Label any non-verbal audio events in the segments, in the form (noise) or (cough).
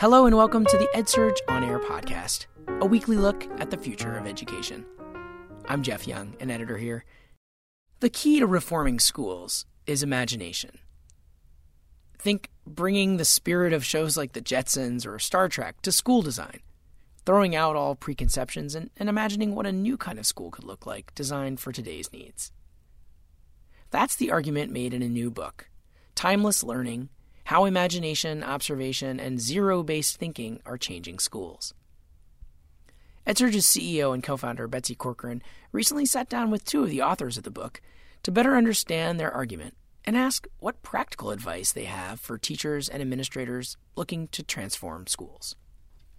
Hello and welcome to the EdSurge On Air podcast, a weekly look at the future of education. I'm Jeff Young, an editor here. The key to reforming schools is imagination. Think bringing the spirit of shows like The Jetsons or Star Trek to school design, throwing out all preconceptions and, and imagining what a new kind of school could look like designed for today's needs. That's the argument made in a new book, Timeless Learning how imagination, observation, and zero based thinking are changing schools. EdSurge's CEO and co founder, Betsy Corcoran, recently sat down with two of the authors of the book to better understand their argument and ask what practical advice they have for teachers and administrators looking to transform schools.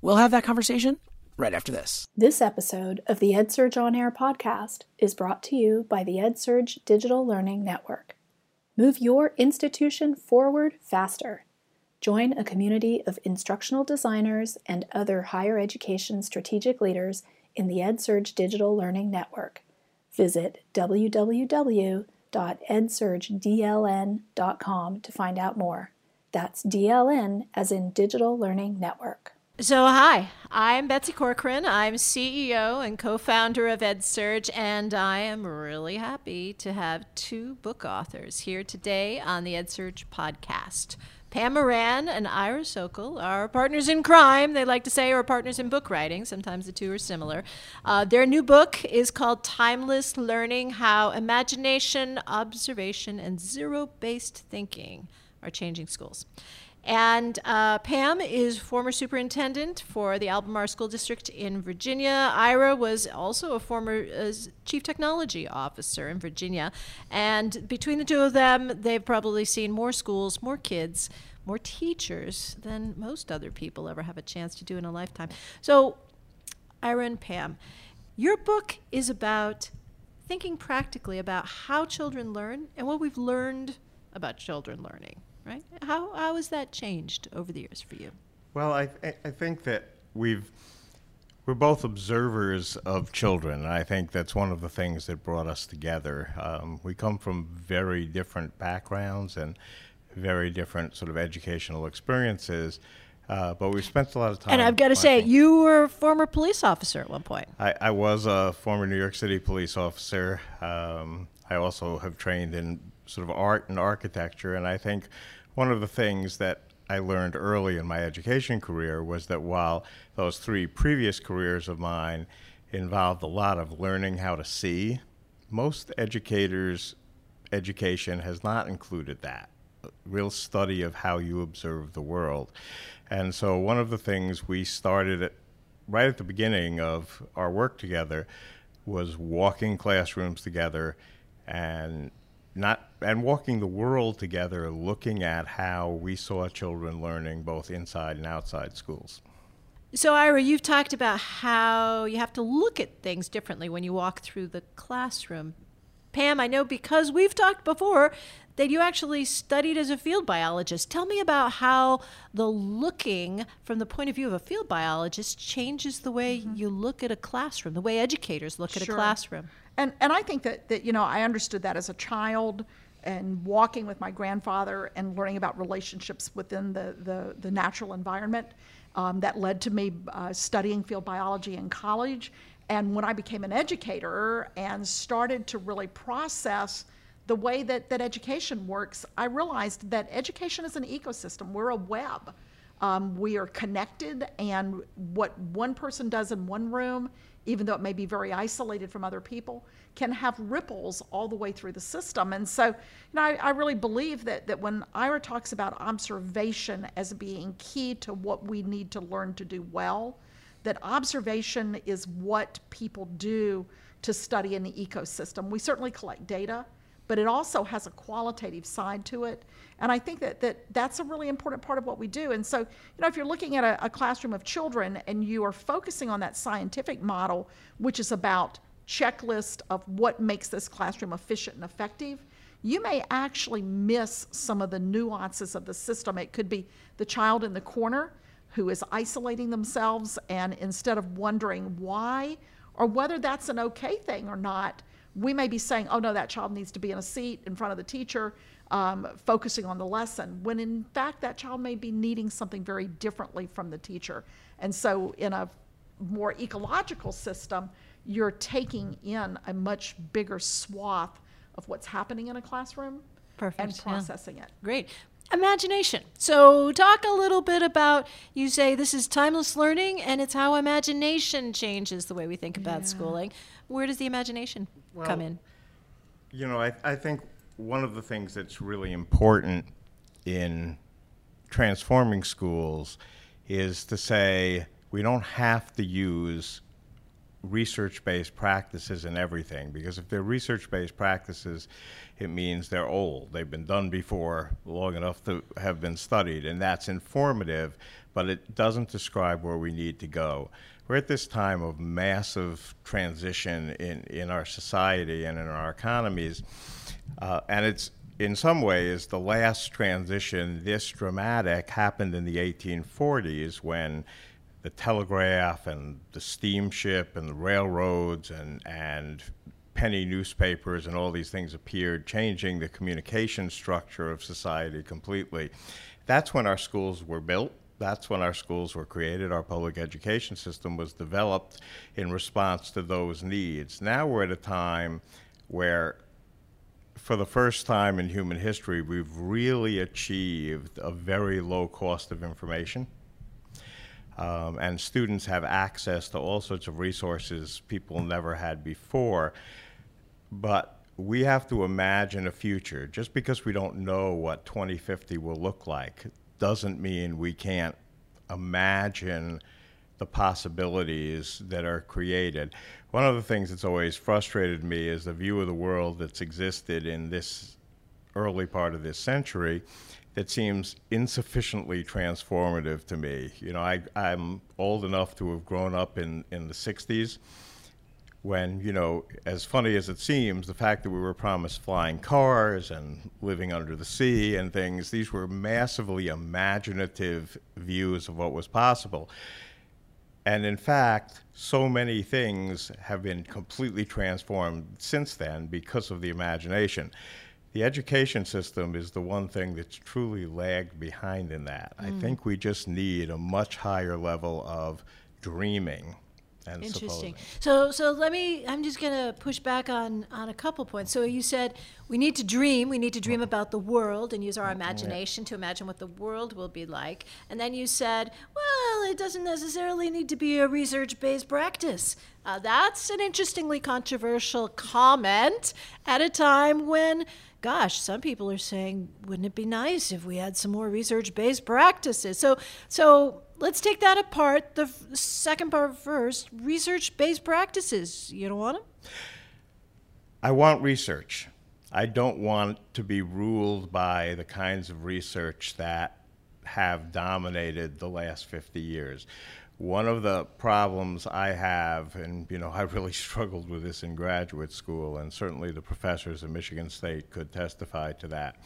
We'll have that conversation right after this. This episode of the EdSurge On Air podcast is brought to you by the EdSurge Digital Learning Network. Move your institution forward faster. Join a community of instructional designers and other higher education strategic leaders in the EdSurge Digital Learning Network. Visit www.edsurgedln.com to find out more. That's DLN as in Digital Learning Network. So, hi, I'm Betsy Corcoran. I'm CEO and co founder of EdSurge, and I am really happy to have two book authors here today on the EdSurge podcast. Pam Moran and Ira Socol are partners in crime, they like to say, or partners in book writing. Sometimes the two are similar. Uh, their new book is called Timeless Learning How Imagination, Observation, and Zero Based Thinking Are Changing Schools. And uh, Pam is former superintendent for the Albemarle School District in Virginia. Ira was also a former uh, chief technology officer in Virginia. And between the two of them, they've probably seen more schools, more kids, more teachers than most other people ever have a chance to do in a lifetime. So, Ira and Pam, your book is about thinking practically about how children learn and what we've learned about children learning right? How how has that changed over the years for you? Well, I I think that we've we're both observers of children, and I think that's one of the things that brought us together. Um, we come from very different backgrounds and very different sort of educational experiences. Uh, but we spent a lot of time. And I've got to say, you were a former police officer at one point. I, I was a former New York City police officer. Um, I also have trained in sort of art and architecture. And I think one of the things that I learned early in my education career was that while those three previous careers of mine involved a lot of learning how to see, most educators' education has not included that real study of how you observe the world. And so, one of the things we started at, right at the beginning of our work together was walking classrooms together and not and walking the world together, looking at how we saw children learning both inside and outside schools. So, Ira, you've talked about how you have to look at things differently when you walk through the classroom. Pam, I know because we've talked before that you actually studied as a field biologist. Tell me about how the looking from the point of view of a field biologist changes the way mm-hmm. you look at a classroom, the way educators look sure. at a classroom. And and I think that that you know I understood that as a child and walking with my grandfather and learning about relationships within the the, the natural environment. Um, that led to me uh, studying field biology in college. And when I became an educator and started to really process the way that, that education works, I realized that education is an ecosystem. We're a web. Um, we are connected, and what one person does in one room even though it may be very isolated from other people, can have ripples all the way through the system. And so, you know, I, I, really believe that, that when Ira talks about observation as being key to what we need to learn to do well, that observation is what people do to study in the ecosystem. We certainly collect data, but it also has a qualitative side to it. And I think that, that that's a really important part of what we do. And so, you know, if you're looking at a, a classroom of children and you are focusing on that scientific model, which is about checklist of what makes this classroom efficient and effective, you may actually miss some of the nuances of the system. It could be the child in the corner who is isolating themselves, and instead of wondering why or whether that's an okay thing or not, we may be saying, oh no, that child needs to be in a seat in front of the teacher, um, focusing on the lesson, when in fact that child may be needing something very differently from the teacher. And so, in a more ecological system, you're taking in a much bigger swath of what's happening in a classroom Perfect, and yeah. processing it. Great. Imagination. So, talk a little bit about you say this is timeless learning and it's how imagination changes the way we think about schooling. Where does the imagination come Well, in? You know, I, I think one of the things that's really important in transforming schools is to say we don't have to use research based practices in everything because if they're research based practices, it means they're old. They've been done before long enough to have been studied, and that's informative, but it doesn't describe where we need to go. We're at this time of massive transition in, in our society and in our economies, uh, and it's in some ways the last transition this dramatic happened in the 1840s when the telegraph and the steamship and the railroads and, and penny newspapers and all these things appeared, changing the communication structure of society completely. That's when our schools were built. That's when our schools were created. Our public education system was developed in response to those needs. Now we're at a time where for the first time in human history, we've really achieved a very low cost of information. Um, and students have access to all sorts of resources people never had before. But we have to imagine a future. Just because we don't know what 2050 will look like doesn't mean we can't imagine the possibilities that are created. One of the things that's always frustrated me is the view of the world that's existed in this early part of this century that seems insufficiently transformative to me. You know, I, I'm old enough to have grown up in, in the 60s when, you know, as funny as it seems, the fact that we were promised flying cars and living under the sea and things, these were massively imaginative views of what was possible. And in fact, so many things have been completely transformed since then because of the imagination. The education system is the one thing that's truly lagged behind in that. I think we just need a much higher level of dreaming and Interesting. supposing. So, so let me. I'm just going to push back on on a couple points. So you said we need to dream. We need to dream about the world and use our imagination to imagine what the world will be like. And then you said, well, it doesn't necessarily need to be a research-based practice. Uh, that's an interestingly controversial comment at a time when. Gosh, some people are saying, wouldn't it be nice if we had some more research-based practices? So, so let's take that apart. The second part first research based practices. You don't want them? I want research. I don't want to be ruled by the kinds of research that have dominated the last 50 years. One of the problems I have, and you know, (laughs) I really struggled with this in graduate school, and certainly the professors at Michigan State could testify to that,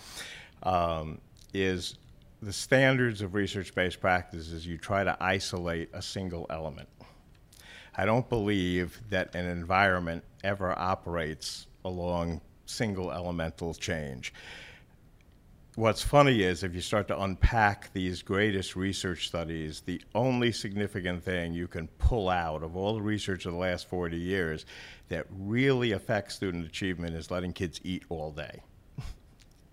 um, is the standards of research-based practices. You try to isolate a single element. I don't believe that an environment ever operates along single elemental change. What's funny is if you start to unpack these greatest research studies, the only significant thing you can pull out of all the research of the last 40 years that really affects student achievement is letting kids eat all day. (laughs)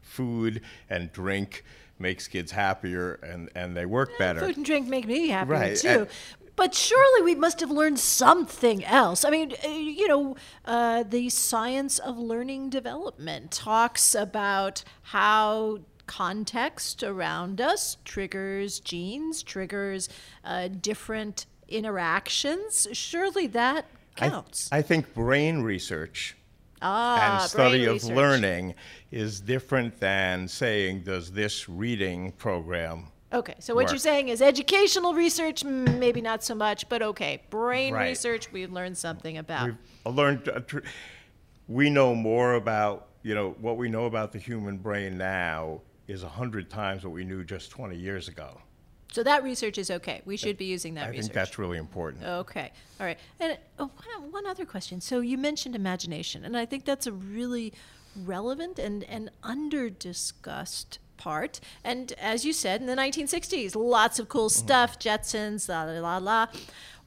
Food and drink makes kids happier and, and they work better. Food and drink make me happier Right, too. and- but surely we must have learned something else. I mean, uh, you know, uh, the science of learning development talks about how context around us triggers genes, triggers uh, different interactions. Surely that I- counts. I, think brain research ah, and study of research. learning is different than saying, does this reading program Okay, so what you're saying is educational research, maybe not so much, but okay, brain Right. research, we've learned something about. We've learned. uh, tr- We know more about you know what we know about the human brain now is a hundred times what we knew just 20 years ago. So that research is okay. We should be using that I research. think that's really important. Okay. All right. And uh, one, one other question. So you mentioned imagination, and I think that's a really relevant and, and under discussed part. And as you said, in the 1960s, lots of cool stuff, Jetsons, la la la la.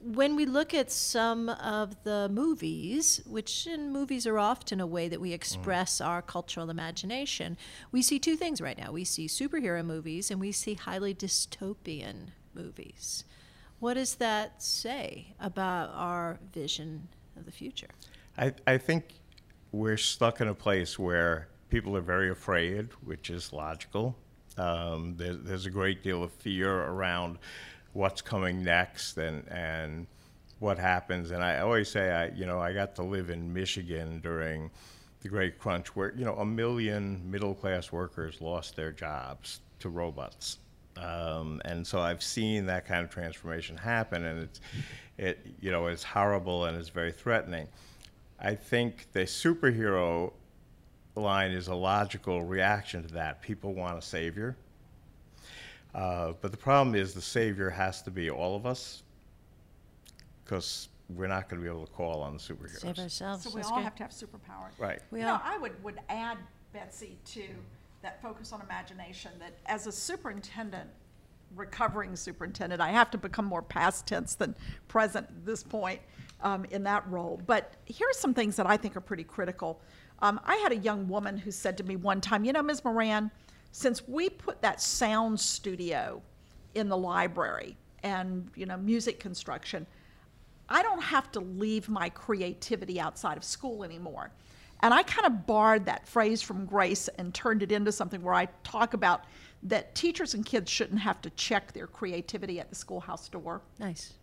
When we look at some of the movies, which in movies are often a way that we express our cultural imagination, we see two things right now. We see superhero movies and we see highly dystopian movies. What does that say about our vision of the future? I, I think we're stuck in a place where people are very afraid, which is logical. Um, there's, there's a great deal of fear around what's coming next and, and what happens. And I always say, I, you know, I got to live in Michigan during the Great Crunch, where you know a million middle-class workers lost their jobs to robots. Um, and so I've seen that kind of transformation happen, and it's, it, you know, it's horrible and it's very threatening. I think the superhero line is a logical reaction to that. People want a savior. Uh, but the problem is the savior has to be all of us because we're not going to be able to call on the superheroes. Save ourselves. So we That's all great. have to have superpowers. Right. We you know, all- I would, would add, Betsy, to that focus on imagination, that as a superintendent, recovering superintendent, I have to become more past tense than present at this point um, in that role. But here are some things that I think are pretty critical. Um, I had a young woman who said to me one time, you know, Ms. Moran, since we put that sound studio in the library and, you know, music construction, I don't have to leave my creativity outside of school anymore. And I kind of borrowed that phrase from Grace and turned it into something where I talk about that teachers and kids shouldn't have to check their creativity at the schoolhouse door. Nice.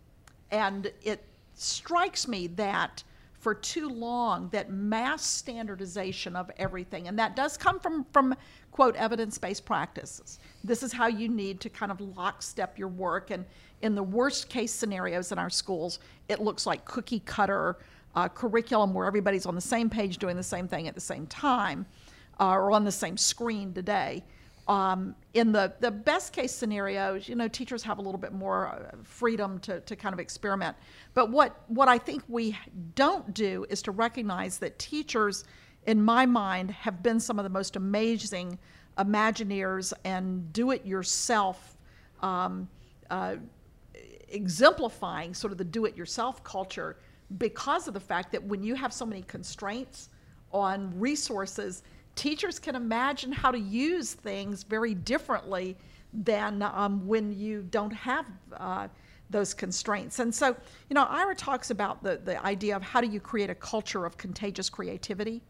And it strikes me that for too long, that mass standardization of everything, and that does come from, from quote, evidence based practices. This is how you need to kind of lockstep your work. And in the worst case scenarios in our schools, it looks like cookie cutter uh, curriculum where everybody's on the same page doing the same thing at the same time uh, or on the same screen today. Um, in the, the best case scenarios, you know, teachers have a little bit more uh, freedom to, to kind of experiment. But what, what I think we don't do is to recognize that teachers, in my mind, have been some of the most amazing Imagineers and do it yourself, um, uh, exemplifying sort of the do it yourself culture because of the fact that when you have so many constraints on resources, teachers can imagine how to use things very differently than um, when you don't have uh, those constraints. And so, you know, Ira talks about the, the idea of how do you create a culture of contagious creativity.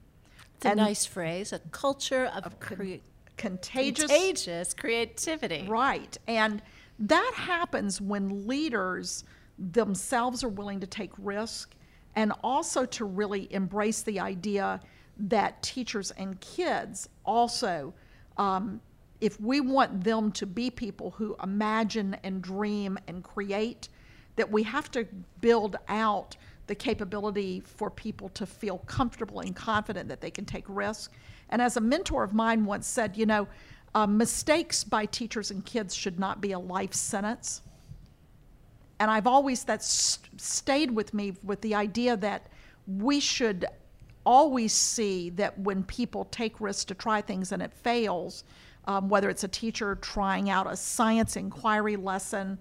It's a nice phrase. A culture of, crea- Contagious, contagious creativity. Right. And that happens when leaders themselves are willing to take risk and also to really embrace the idea that teachers and kids also, um, if we want them to be people who imagine and dream and create, that we have to build out the capability for people to feel comfortable and confident that they can take risks. And as a mentor of mine once said, you know, uh, mistakes by teachers and kids should not be a life sentence. And I've always, that's stayed with me with the idea that we should always see that when people take risks to try things and it fails, um, whether it's a teacher trying out a science inquiry lesson,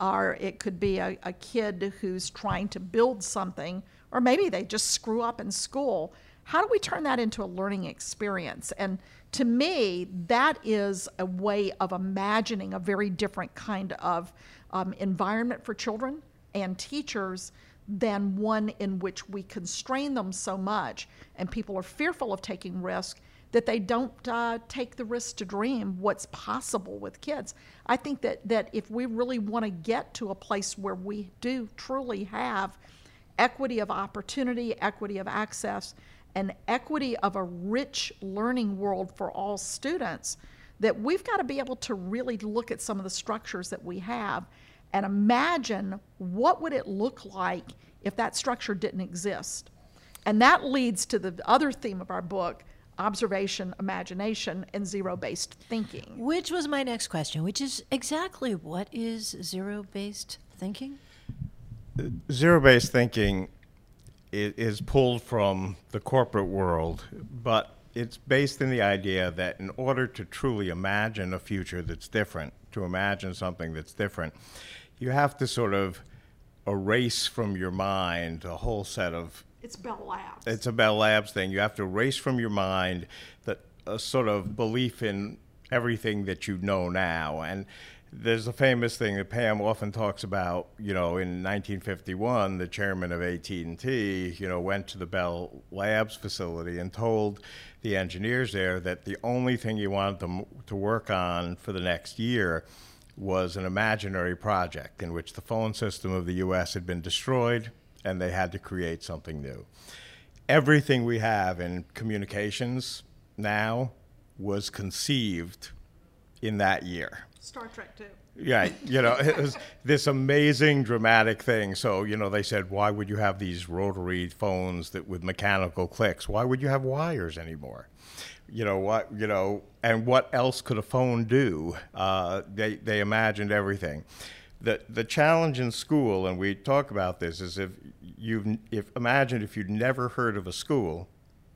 or it could be a, a kid who's trying to build something, or maybe they just screw up in school. How do we turn that into a learning experience? And to me, that is a way of imagining a very different kind of um, environment for children and teachers than one in which we constrain them so much and people are fearful of taking risk that they don't uh, take the risk to dream what's possible with kids. I think that, that if we really want to get to a place where we do truly have equity of opportunity, equity of access, and equity of a rich learning world for all students, that we've got to be able to really look at some of the structures that we have and imagine what would it look like if that structure didn't exist. And that leads to the other theme of our book observation, imagination, and zero based thinking. Which was my next question, which is exactly what is zero based thinking? Zero based thinking is pulled from the corporate world, but it's based in the idea that in order to truly imagine a future that's different, to imagine something that's different, you have to sort of erase from your mind a whole set of. It's Bell Labs. It's a Bell Labs thing. You have to erase from your mind that a sort of belief in everything that you know now. And there's a famous thing that Pam often talks about. You know, in 1951, the chairman of AT&T, you know, went to the Bell Labs facility and told the engineers there that the only thing he wanted them to work on for the next year was an imaginary project in which the phone system of the U.S. had been destroyed and they had to create something new. Everything we have in communications now was conceived in that year. Star Trek too. Yeah, you know, it was this amazing dramatic thing. So, you know, they said, why would you have these rotary phones that with mechanical clicks? Why would you have wires anymore? You know what? You know, and what else could a phone do? Uh, they they imagined everything. The the challenge in school, and we talk about this, is if you've if imagine if you'd never heard of a school,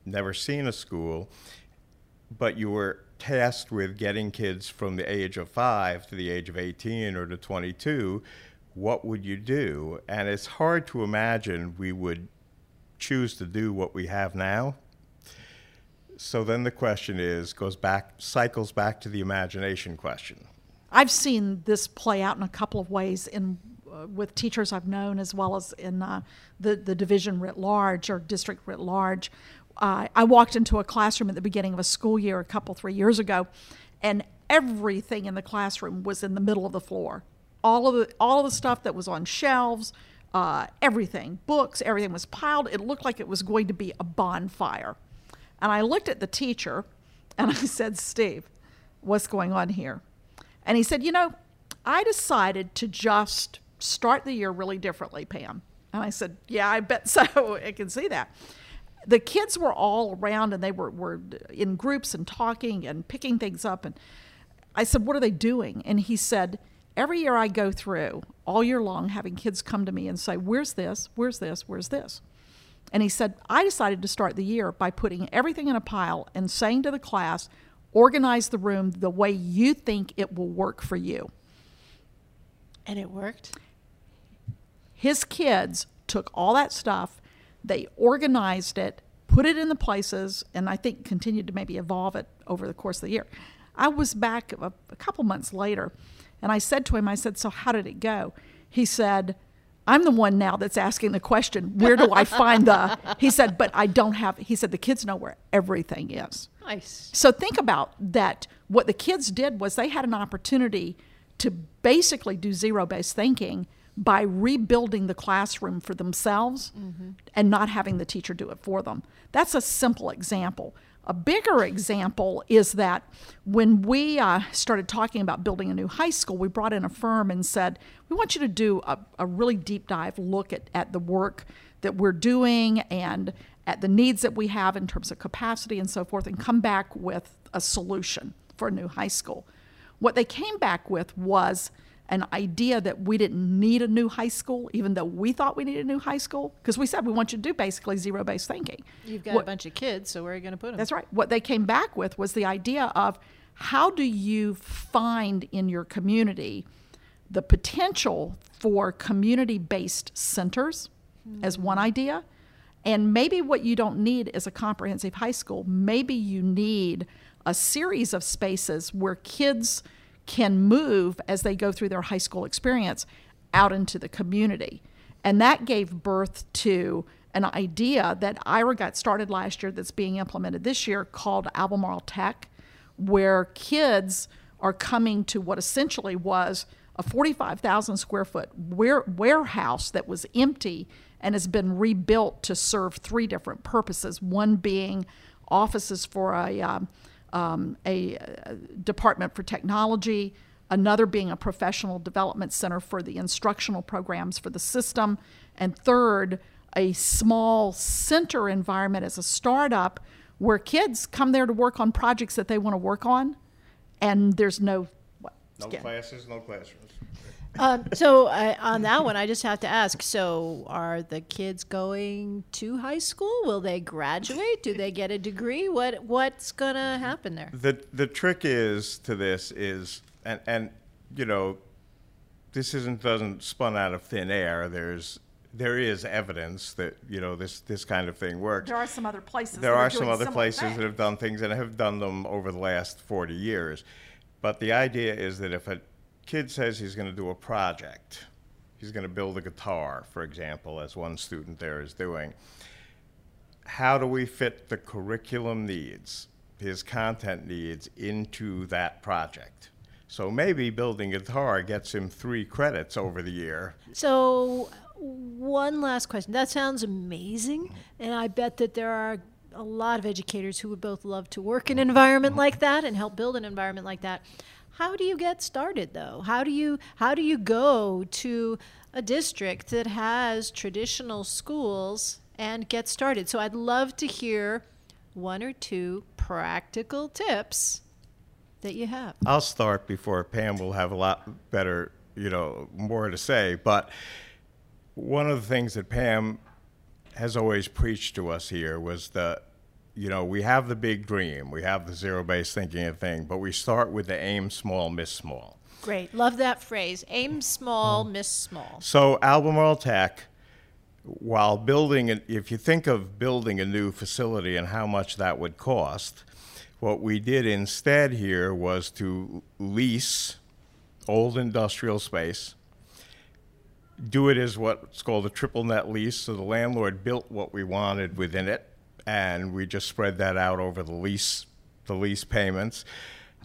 never seen a school, but you were tasked with getting kids from the age of five to the age of 18 or to 22, what would you do? And it's hard to imagine we would choose to do what we have now. So then the question is goes back cycles back to the imagination question. I've seen this play out in a couple of ways in uh, with teachers I've known as well as in uh, the the division writ large or district writ large uh, I walked into a classroom at the beginning of a school year a couple, three years ago, and everything in the classroom was in the middle of the floor. All of the, all of the stuff that was on shelves, uh, everything, books, everything was piled. It looked like it was going to be a bonfire. And I looked at the teacher and (laughs) I said, Steve, what's going on here? And he said, You know, I decided to just start the year really differently, Pam. And I said, Yeah, I bet (laughs) so. I can see that the kids were all around and they were, were in groups and talking and picking things up. And I said, What are they doing? And he said, Every year I go through all year long having kids come to me and say, Where's this? Where's this? Where's this? And he said, I decided to start the year by putting everything in a pile and saying to the class, Organize the room the way you think it will work for you. And it worked? His kids took all that stuff they organized it, put it in the places, and I think continued to maybe evolve it over the course of the year. I was back a, a couple months later, and I said to him, I said, So how did it go? He said, I'm the one now that's asking the question, where do I find the? He said, but I don't have, he said, the kids know where everything is. Nice. So think about that. What the kids did was they had an opportunity to basically do zero based thinking by rebuilding the classroom for themselves mm-hmm. and not having the teacher do it for them. That's a simple example. A bigger example is that when we uh, started talking about building a new high school, we brought in a firm and said, We want you to do a, a really deep dive look at, at the work that we're doing and at the needs that we have in terms of capacity and so forth, and come back with a solution for a new high school. What they came back with was an idea that we didn't need a new high school, even though we thought we needed a new high school, because we said we want you to do basically zero based thinking. You've got what, a bunch of kids, so where are you going to put them? That's right. What they came back with was the idea of how do you find in your community the potential for community based centers mm-hmm. as one idea. And maybe what you don't need is a comprehensive high school. Maybe you need a series of spaces where kids can move as they go through their high school experience out into the community. And that gave birth to an idea that Ira got started last year that's being implemented this year called Albemarle Tech, where kids are coming to what essentially was a 45,000 square foot warehouse that was empty and has been rebuilt to serve three different purposes one being offices for a um, um, a, a, department for technology, another being a professional development center for the instructional programs for the system, and third, a small center environment as a startup where kids come there to work on projects that they want to work on, and there's no what, No skin. classes, no classrooms. Um, so I, on that one, I just have to ask: So, are the kids going to high school? Will they graduate? Do they get a degree? What What's gonna happen there? The the trick is to this is and and you know this isn't doesn't spun out of thin air. There's there is evidence that you know this this kind of thing works. There are some other places. There that are doing some other places things. that have done things and have done them over the last 40 years. But the idea is that if a kid says he's going to do a project, he's going to build a guitar, for example, as one student there is doing, how do we fit the curriculum needs, his content needs, into that project? So maybe building a guitar gets him three credits over the year. So, one last question. That sounds amazing, and I bet that there are a lot of educators who would both love to work in an environment like that and help build an environment like that. How do you get started though? How do you how do you go to a district that has traditional schools and get started? So I'd love to hear one or two practical tips that you have. I'll start before Pam will have a lot better, you know, more to say. But one of the things that Pam has always preached to us here was the, you know, we have the big dream, we have the zero based thinking thing, but we start with the aim small, miss small. Great. Love that phrase. Aim small, mm. miss small. So Albemarle Tech, while building, an, if you think of building a new facility and how much that would cost, what we did instead here was to lease old industrial space, do it as what's called a triple net lease. So the landlord built what we wanted within it, and we just spread that out over the lease, the lease payments.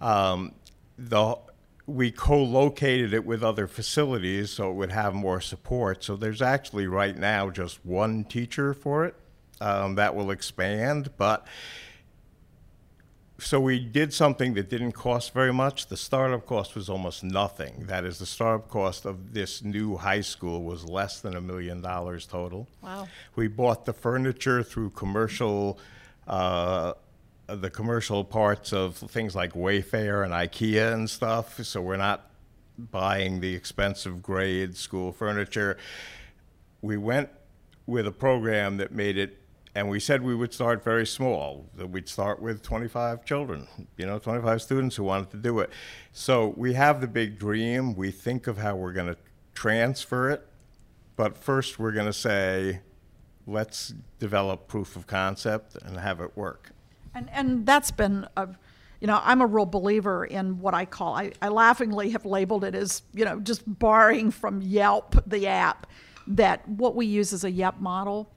Um, the we co-located it with other facilities so it would have more support. So there's actually right now just one teacher for it. Um, that will expand, but so we did something that didn't cost very much. The startup cost was almost nothing. That is, the startup cost of this new high school was less than a million dollars total. Wow. We bought the furniture through commercial, uh, the commercial parts of things like Wayfair and IKEA and stuff. So we're not buying the expensive grade school furniture. We went with a program that made it, and we said we would start very small. That we'd start with 25 children, you know, 25 students who wanted to do it. So we have the big dream. We think of how we're going to transfer it, but first we're going to say, let's develop proof of concept and have it work. And, and that's been, a, you know, I'm a real believer in what I call, I, I laughingly have labeled it as, you know, just borrowing from Yelp, the app, that what we use is a Yelp model.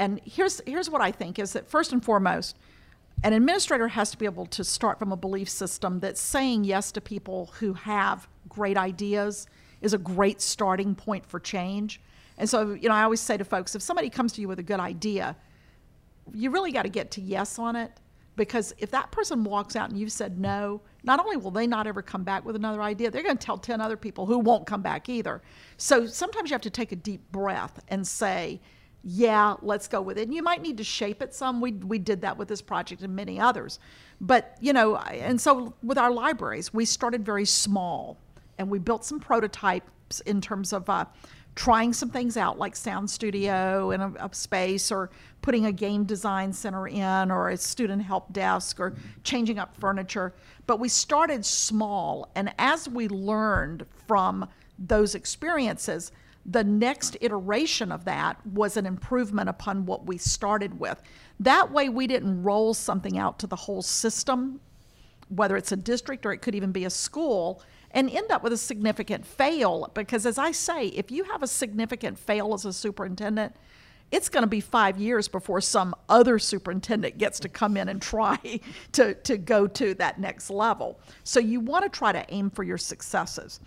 And here's, here's what I think is that first and foremost, an administrator has to be able to start from a belief system that saying yes to people who have great ideas is a great starting point for change. And so, you know, I always say to folks if somebody comes to you with a good idea, you really got to get to yes on it because if that person walks out and you've said no, not only will they not ever come back with another idea, they're going to tell 10 other people who won't come back either. So sometimes you have to take a deep breath and say, yeah, let's go with it. And you might need to shape it some. We, we did that with this project and many others. But, you know, and so with our libraries, we started very small and we built some prototypes in terms of uh, trying some things out like sound studio in a, a, space or putting a game design center in or a student help desk or changing up furniture but we started small and as we learned from those experiences the next iteration of that was an improvement upon what we started with that way we didn't roll something out to the whole system whether it's a district or it could even be a school and end up with a significant fail. Because, as I say, if you have a significant fail as a superintendent, it's going to be five years before some other superintendent gets to come in and (laughs) try to, to go to that next level. So, you want to try to aim for your successes.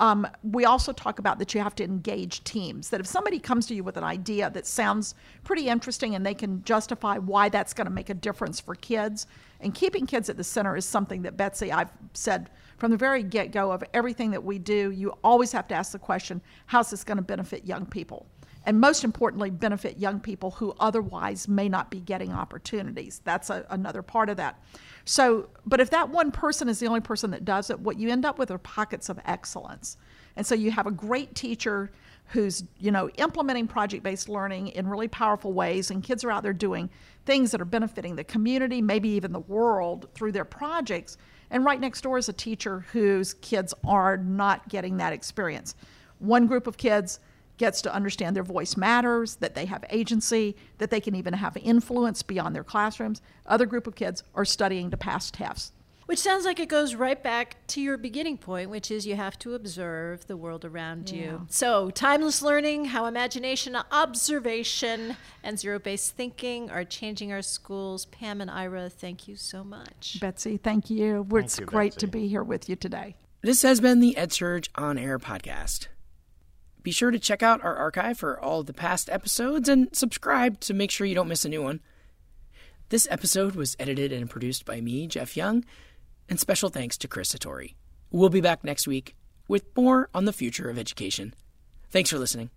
Um, we also talk about that you have to engage teams. That if somebody comes to you with an idea that sounds pretty interesting and they can justify why that's going to make a difference for kids, and keeping kids at the center is something that Betsy, I've said from the very get go of everything that we do, you always have to ask the question how's this going to benefit young people? and most importantly, benefit young people who otherwise may not be getting opportunities. That's a, another part of that. So, but if that one person is the only person that does it, what you end up with are pockets of excellence. And so you have a great teacher who's, you know, implementing project-based learning in really powerful ways and kids are out there doing things that are benefiting the community, maybe even the world through their projects. And right next door is a teacher whose kids are not getting that experience. One group of kids gets to understand their voice matters, that they have agency, that they can even have influence beyond their classrooms. Other group of kids are studying to pass tests. Which sounds like it goes right back to your beginning point, which is you have to observe the world around Yeah. you. So, timeless learning, how imagination, observation, and zero based thinking are changing our schools. Pam and Ira, thank you so much. Betsy, thank you. It's you, great to be here with you today. This has been the EdSurge On Air podcast. Be sure to check out our archive for all of the past episodes and subscribe to make sure you don't miss a new one. This episode was edited and produced by me, Jeff Young, and special thanks to Chris Satori. We'll be back next week with more on the future of education. Thanks for listening.